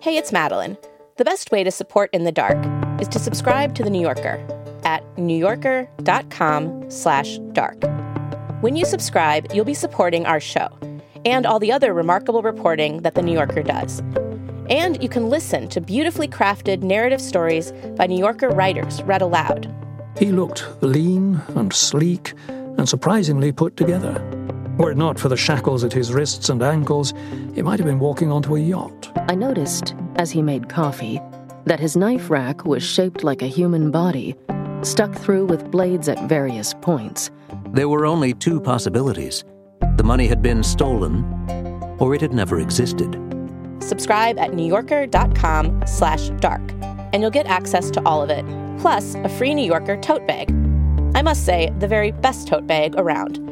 Hey, it's Madeleine. The best way to support In the Dark is to subscribe to The New Yorker at newyorker.com slash dark. When you subscribe, you'll be supporting our show and all the other remarkable reporting that The New Yorker does. And you can listen to beautifully crafted narrative stories by New Yorker writers read aloud. He looked lean and sleek and surprisingly put together. Were it not for the shackles at his wrists and ankles, he might have been walking onto a yacht. I noticed, as he made coffee, that his knife rack was shaped like a human body, stuck through with blades at various points. There were only two possibilities the money had been stolen, or it had never existed. Subscribe at newyorker.com slash dark, and you'll get access to all of it, plus a free New Yorker tote bag. I must say, the very best tote bag around.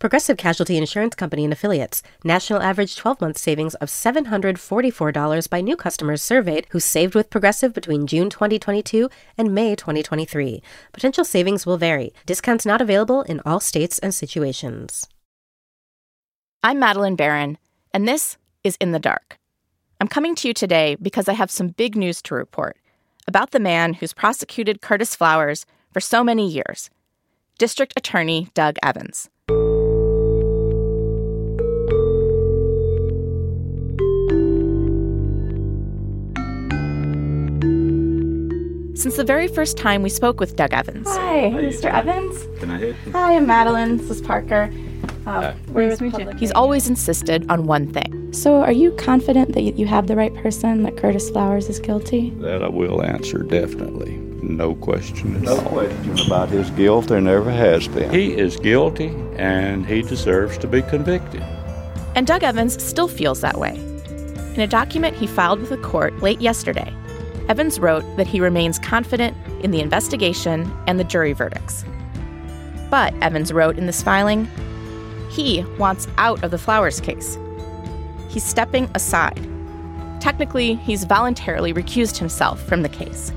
Progressive Casualty Insurance Company and Affiliates. National average 12 month savings of $744 by new customers surveyed who saved with Progressive between June 2022 and May 2023. Potential savings will vary. Discounts not available in all states and situations. I'm Madeleine Baran, and this is In the Dark. I'm coming to you today because I have some big news to report about the man who's prosecuted Curtis Flowers for so many years District Attorney Doug Evans. Since the very first time we spoke with Doug Evans. Hi, Mr. Evans. Can I hit? Hi, I'm Madeleine. This is Parker. Um, we're with Public He's always insisted on one thing. So, are you confident that you have the right person, that Curtis Flowers is guilty? That I will answer definitely. No question at No all. question about his guilt. There never has been. He is guilty and he deserves to be convicted. And Doug Evans still feels that way. In a document he filed with the court late yesterday, Evans wrote that he remains confident in the investigation and the jury verdicts. But, Evans wrote in this filing, he wants out of the Flowers case. He's stepping aside. Technically, he's voluntarily recused himself from the case.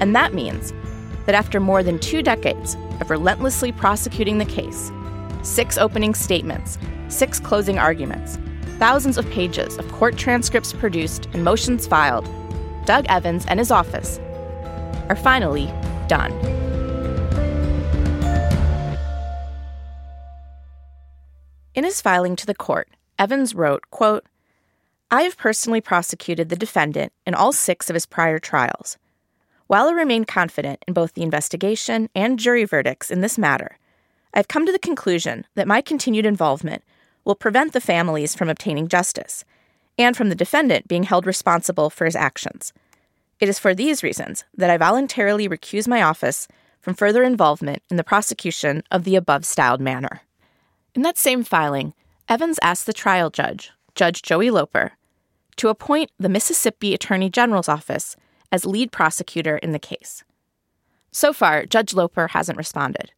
And that means that after more than two decades of relentlessly prosecuting the case, six opening statements, six closing arguments, thousands of pages of court transcripts produced and motions filed, Doug Evans and his office are finally done. In his filing to the court, Evans wrote, quote, I have personally prosecuted the defendant in all six of his prior trials. While I remain confident in both the investigation and jury verdicts in this matter, I've come to the conclusion that my continued involvement will prevent the families from obtaining justice and from the defendant being held responsible for his actions. It is for these reasons that I voluntarily recuse my office from further involvement in the prosecution of the above styled manner. In that same filing, Evans asked the trial judge, Judge Joey Loper, to appoint the Mississippi Attorney General's office as lead prosecutor in the case. So far, Judge Loper hasn't responded.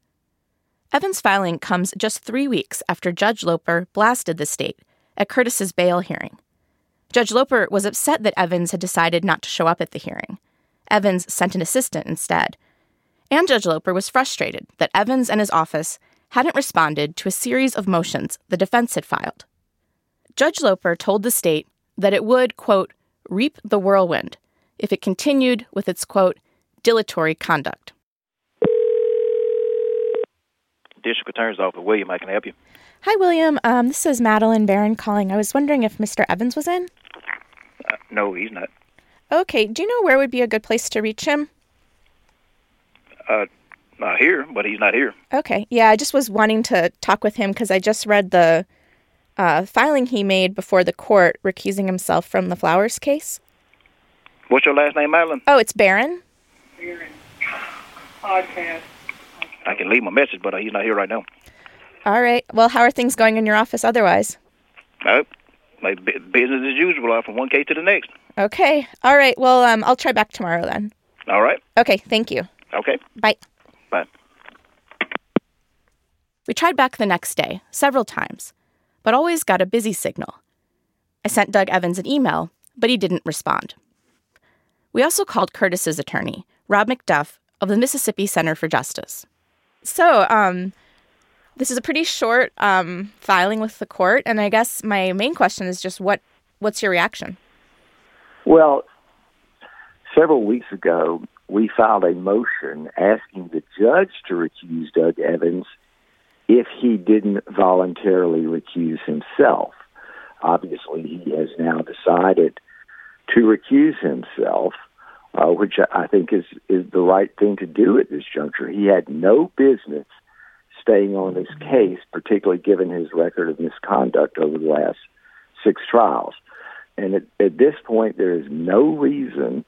Evans' filing comes just three weeks after Judge Loper blasted the state at Curtis's bail hearing. Judge Loper was upset that Evans had decided not to show up at the hearing. Evans sent an assistant instead. And Judge Loper was frustrated that Evans and his office hadn't responded to a series of motions the defense had filed. Judge Loper told the state that it would, quote, reap the whirlwind if it continued with its, quote, dilatory conduct. District Attorney's Office, William, I can help you. Hi, William. Um, this is Madeleine Baran calling. I was wondering if Mr. Evans was in. Uh, no, he's not. Okay, do you know where would be a good place to reach him? Uh, not here, but he's not here. Okay, yeah, I just was wanting to talk with him because I just read the uh, filing he made before the court recusing himself from the Flowers case. What's your last name, Madeleine? Oh, it's Baran? Podcast. I can leave him a message, but uh, he's not here right now. All right. Well, how are things going in your office otherwise? No, my business as usual, from one case to the next. Okay. All right. Well, um, I'll try back tomorrow then. All right. Okay. Thank you. Okay. Bye. Bye. We tried back the next day, several times, but always got a busy signal. I sent Doug Evans an email, but he didn't respond. We also called Curtis's attorney, Rob McDuff of the Mississippi Center for Justice. So, um, this is a pretty short um, filing with the court, and I guess my main question is just what what's your reaction? Well, several weeks ago, we filed a motion asking the judge to recuse Doug Evans if he didn't voluntarily recuse himself. Obviously, he has now decided to recuse himself, uh, which I think is, is the right thing to do at this juncture. He had no business staying on this case, particularly given his record of misconduct over the last six trials. And at, at this point, there is no reason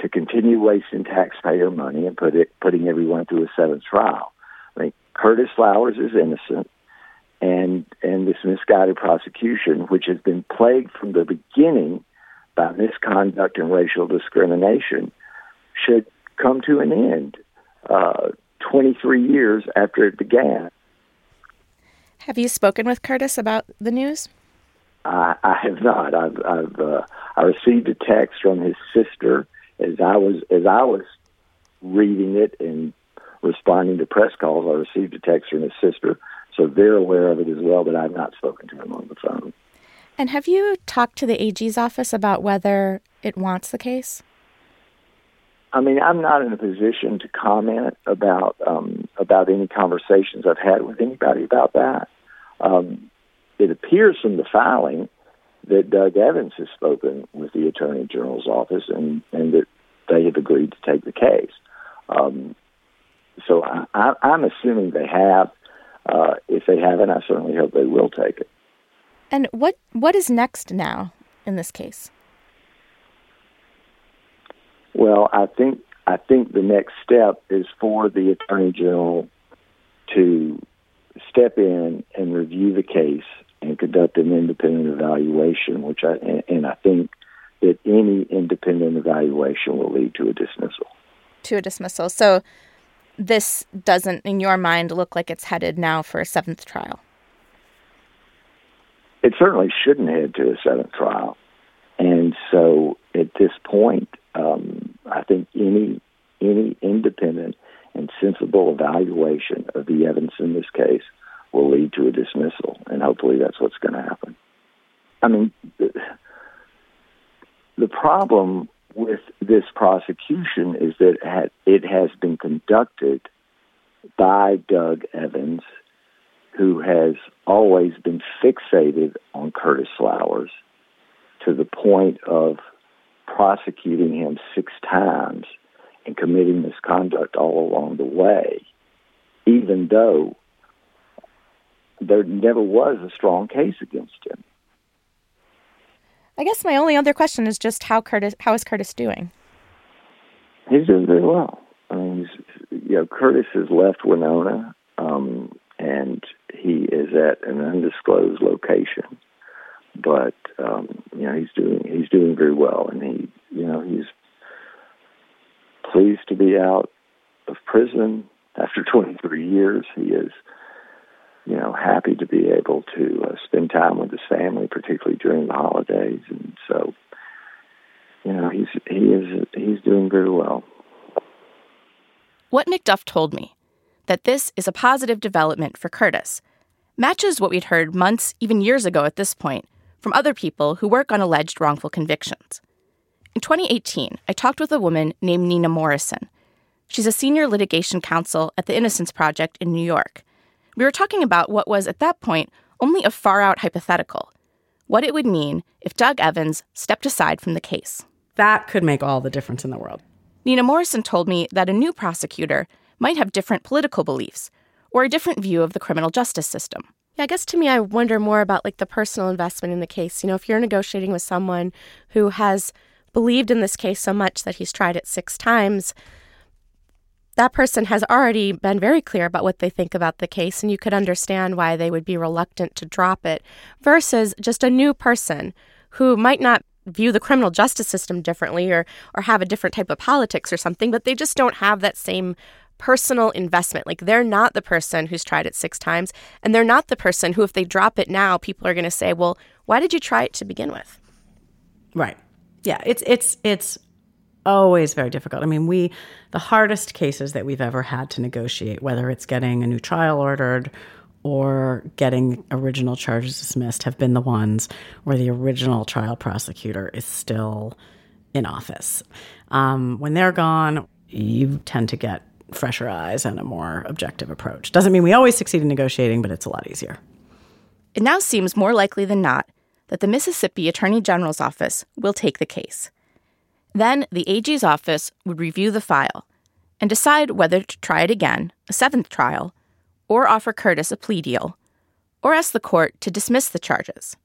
to continue wasting taxpayer money and put it, putting everyone through a seventh trial. I mean, Curtis Flowers is innocent, and and this misguided prosecution, which has been plagued from the beginning by misconduct and racial discrimination, should come to an end. Uh, 23 years after it began. Have you spoken with Curtis about the news? I, I have not. I've, I've uh, I received a text from his sister as I was as I was reading it and responding to press calls. I received a text from his sister, so they're aware of it as well. But I've not spoken to him on the phone. And have you talked to the AG's office about whether it wants the case? I mean, I'm not in a position to comment about um, about any conversations I've had with anybody about that. Um, it appears from the filing that Doug Evans has spoken with the Attorney General's office and, and that they have agreed to take the case. Um, so I, am assuming they have. Uh, if they haven't, I certainly hope they will take it. And what what is next now in this case? Well, I think I think the next step is for the attorney general to step in and review the case and conduct an independent evaluation, which I and, and I think that any independent evaluation will lead to a dismissal. To a dismissal. So this doesn't, in your mind, look like it's headed now for a seventh trial. It certainly shouldn't head to a seventh trial, and so at this point, um, I think any any independent and sensible evaluation of the evidence in this case will lead to a dismissal, and hopefully that's what's going to happen. I mean, the, the problem with this prosecution is that it has been conducted by Doug Evans, who has always been fixated on Curtis Flowers to the point of prosecuting him six times and committing misconduct all along the way, even though there never was a strong case against him. I guess my only other question is just how Curtis how is Curtis doing? He's doing very well. I mean, you know, Curtis has left Winona, um, and he is at an undisclosed location but um, you know he's doing he's doing very well, and he you know he's pleased to be out of prison after 23 years. He is you know happy to be able to uh, spend time with his family, particularly during the holidays, and so you know he's he is he's doing very well. What McDuff told me that this is a positive development for Curtis matches what we'd heard months, even years ago at this point, from other people who work on alleged wrongful convictions. In 2018, I talked with a woman named Nina Morrison. She's a senior litigation counsel at the Innocence Project in New York. We were talking about what was, at that point, only a far out hypothetical what it would mean if Doug Evans stepped aside from the case. That could make all the difference in the world. Nina Morrison told me that a new prosecutor might have different political beliefs or a different view of the criminal justice system. Yeah, I guess to me, I wonder more about like the personal investment in the case. You know, if you're negotiating with someone who has believed in this case so much that he's tried it six times, that person has already been very clear about what they think about the case, and you could understand why they would be reluctant to drop it, versus just a new person who might not view the criminal justice system differently or or have a different type of politics or something, but they just don't have that same personal investment. Like they're not the person who's tried it six times, and they're not the person who, if they drop it now, people are going to say, "Well, why did you try it to begin with?" Right. Yeah. It's it's it's always very difficult. I mean, we the hardest cases that we've ever had to negotiate, whether it's getting a new trial ordered or getting original charges dismissed, have been the ones where the original trial prosecutor is still in office. Um, when they're gone, you tend to get fresher eyes and a more objective approach. Doesn't mean we always succeed in negotiating, but it's a lot easier. It now seems more likely than not that the Mississippi Attorney General's office will take the case. Then the AG's office would review the file and decide whether to try it again, a seventh trial, or offer Curtis a plea deal, or ask the court to dismiss the charges.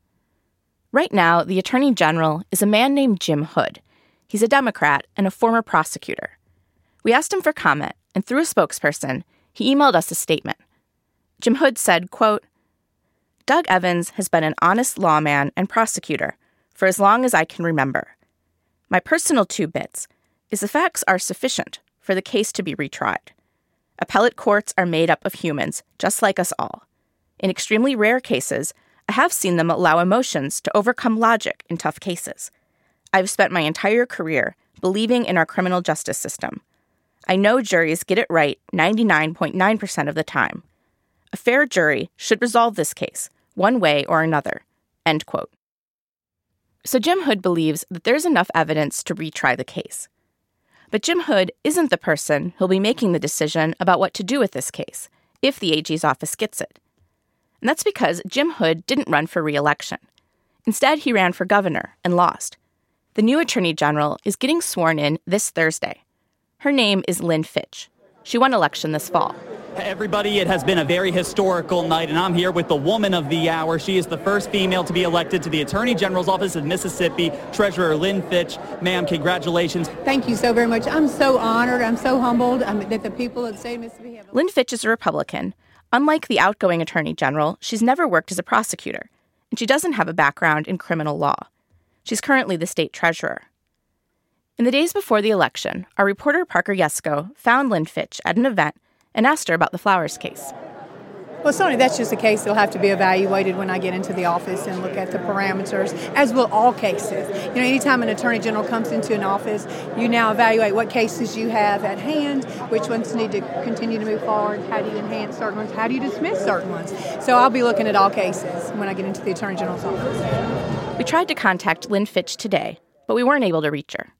Right now, the Attorney General is a man named Jim Hood. He's a Democrat and a former prosecutor. We asked him for comment, and through a spokesperson, he emailed us a statement. Jim Hood said, quote, Doug Evans has been an honest lawman and prosecutor for as long as I can remember. My personal two bits is the facts are sufficient for the case to be retried. Appellate courts are made up of humans, just like us all. In extremely rare cases, I have seen them allow emotions to overcome logic in tough cases. I've spent my entire career believing in our criminal justice system. I know juries get it right 99.9% of the time. A fair jury should resolve this case, one way or another. End quote. So Jim Hood believes that there's enough evidence to retry the case. But Jim Hood isn't the person who'll be making the decision about what to do with this case, if the AG's office gets it. And that's because Jim Hood didn't run for re election. Instead, he ran for governor and lost. The new attorney general is getting sworn in this Thursday. Her name is Lynn Fitch. She won election this fall. Everybody, it has been a very historical night, and I'm here with the woman of the hour. She is the first female to be elected to the Attorney General's Office of Mississippi, Treasurer Lynn Fitch. Ma'am, congratulations. Thank you so very much. I'm so honored. I'm so humbled um, that the people of the state of Mississippi have. Lynn Fitch is a Republican. Unlike the outgoing Attorney General, she's never worked as a prosecutor, and she doesn't have a background in criminal law. She's currently the state treasurer. In the days before the election, our reporter Parker Yesko found Lynn Fitch at an event and asked her about the Flowers case. Well, Sonny, that's just a case that'll have to be evaluated when I get into the office and look at the parameters, as will all cases. You know, anytime an attorney general comes into an office, you now evaluate what cases you have at hand, which ones need to continue to move forward, how do you enhance certain ones, how do you dismiss certain ones. So I'll be looking at all cases when I get into the attorney general's office. We tried to contact Lynn Fitch today, but we weren't able to reach her.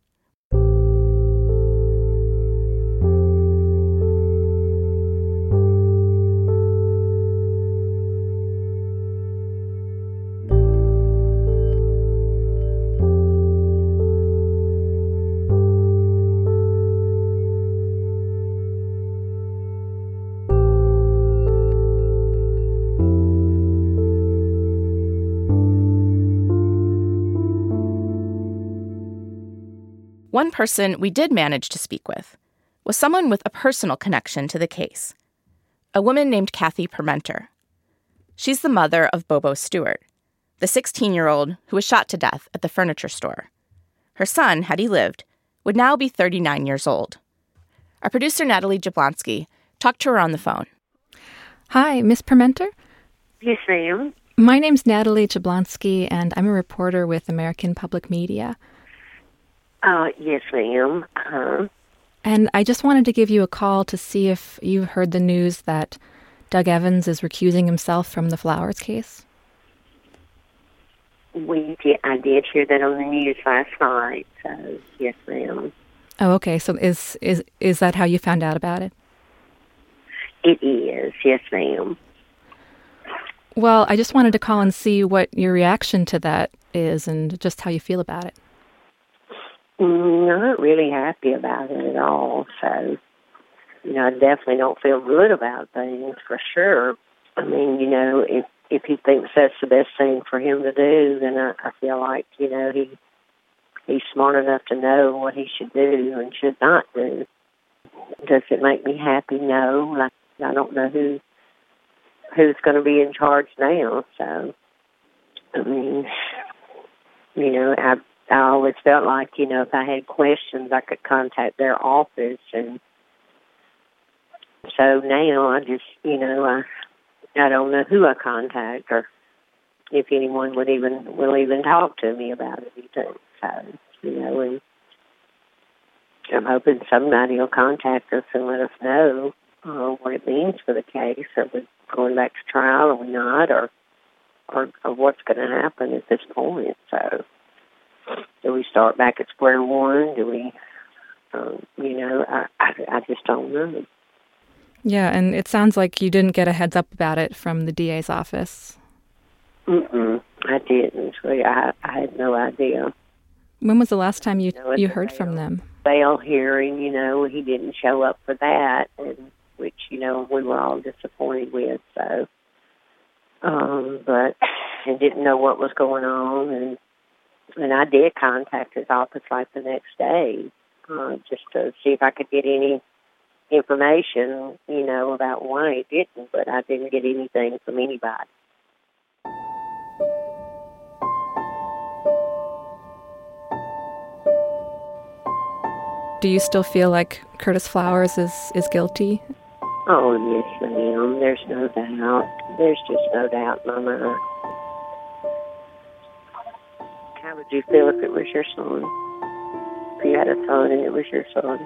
One person we did manage to speak with was someone with a personal connection to the case a woman named Kathy Permenter. She's the mother of Bobo Stewart, the 16 year old who was shot to death at the furniture store. Her son, had he lived, would now be 39 years old. Our producer, Natalie Jablonsky, talked to her on the phone. Hi, Miss Permenter? Yes, ma'am. My name's Natalie Jablonsky, and I'm a reporter with American Public Media. Uh, yes, ma'am. Uh-huh. And I just wanted to give you a call to see if you heard the news that Doug Evans is recusing himself from the Flowers case. We did, I did hear that on the news last night. So yes, ma'am. Oh, okay. So is is is that how you found out about it? It is. Yes, ma'am. Well, I just wanted to call and see what your reaction to that is, and just how you feel about it. Not really happy about it at all. So, you know, I definitely don't feel good about things for sure. I mean, you know, if if he thinks that's the best thing for him to do, then I, I feel like you know he he's smart enough to know what he should do and should not do. Does it make me happy? No. Like I don't know who who's going to be in charge now. So, I mean, you know, I I always felt like, you know, if I had questions, I could contact their office. And so now I just, you know, I, I don't know who I contact or if anyone would even will even talk to me about anything. So, you know, and I'm hoping somebody will contact us and let us know uh, what it means for the case. Are we going back to trial? We not? Or or, or what's going to happen at this point? So, do we start back at square one? Do we, um, you know, I, I I just don't know. Yeah, and it sounds like you didn't get a heads up about it from the DA's office. Mm-mm, I didn't. I I had no idea. When was the last time you you heard a from them? Bail hearing, you know, he didn't show up for that, and which you know we were all disappointed with. So, um, but and didn't know what was going on, and and I did contact his office like the next day, uh, just to see if I could get any information, you know, about why he didn't. But I didn't get anything from anybody. Do you still feel like Curtis Flowers is, is guilty? Oh yes, ma'am. There's no doubt. There's just no doubt in my mind. You feel if it was your son? If you had a son and it was your son?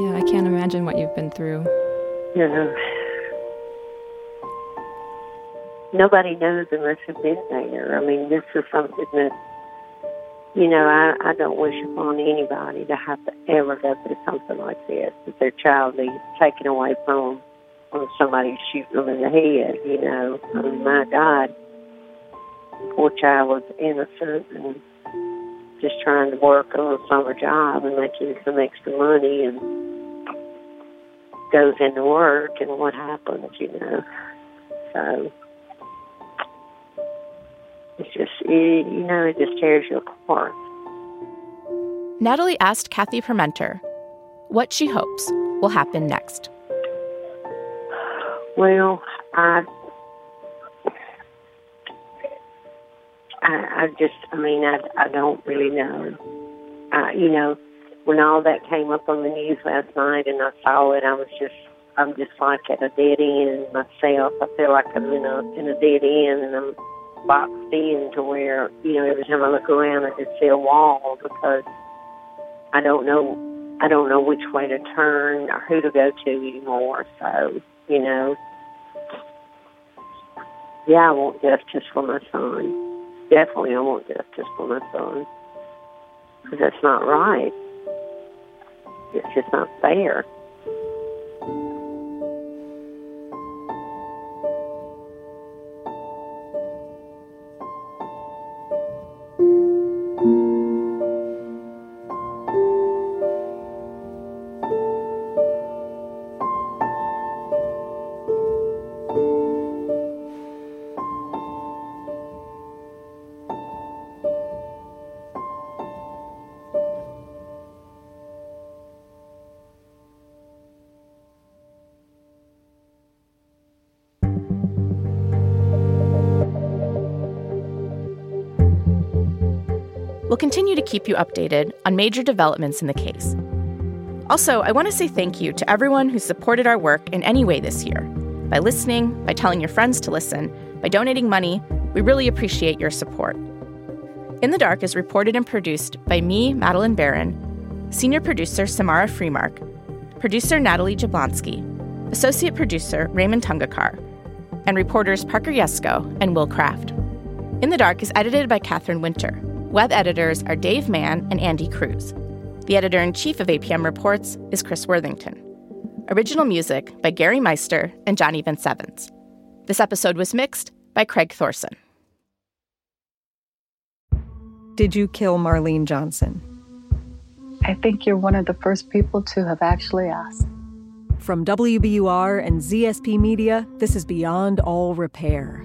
Yeah, I can't imagine what you've been through. No. Nobody knows unless you've been there. I mean, this is something that, you know, I, I don't wish upon anybody to have to ever go through something like this, that their child be taken away from them or somebody shooting them in the head, you know. I mean, my God, poor child was innocent and just trying to work on a summer job and making some extra money and goes into work and what happens, you know. So it's just, it, you know, it just tears you apart. Natalie asked Kathy Permenter what she hopes will happen next. Well, I, I, I just, I mean, I, I don't really know. Uh, you know, when all that came up on the news last night and I saw it, I was just, I'm just like at a dead end myself. I feel like I'm in a in a dead end and I'm boxed in to where you know every time I look around, I just see a wall because I don't know, I don't know which way to turn or who to go to anymore. So you know, yeah, I want justice for my son. Definitely, I won't want justice for my son because that's not right. It's just not fair. We'll continue to keep you updated on major developments in the case. Also, I want to say thank you to everyone who supported our work in any way this year. By listening, by telling your friends to listen, by donating money, we really appreciate your support. In the Dark is reported and produced by me, Madeleine Baran, senior producer Samara Freemark, producer Natalie Jablonsky, associate producer Rehman Tungekar, and reporters Parker Yesko and Will Craft. In the Dark is edited by Catherine Winter. Web editors are Dave Mann and Andy Cruz. The editor in chief of APM Reports is Chris Worthington. Original music by Gary Meister and Johnny Vince Evans. This episode was mixed by Craig Thorson. Did you kill Marlene Johnson? I think you're one of the first people to have actually asked. From WBUR and ZSP Media, this is Beyond All Repair,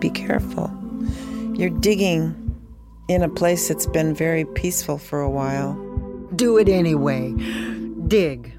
Be careful. You're digging in a place that's been very peaceful for a while. Do it anyway. Dig.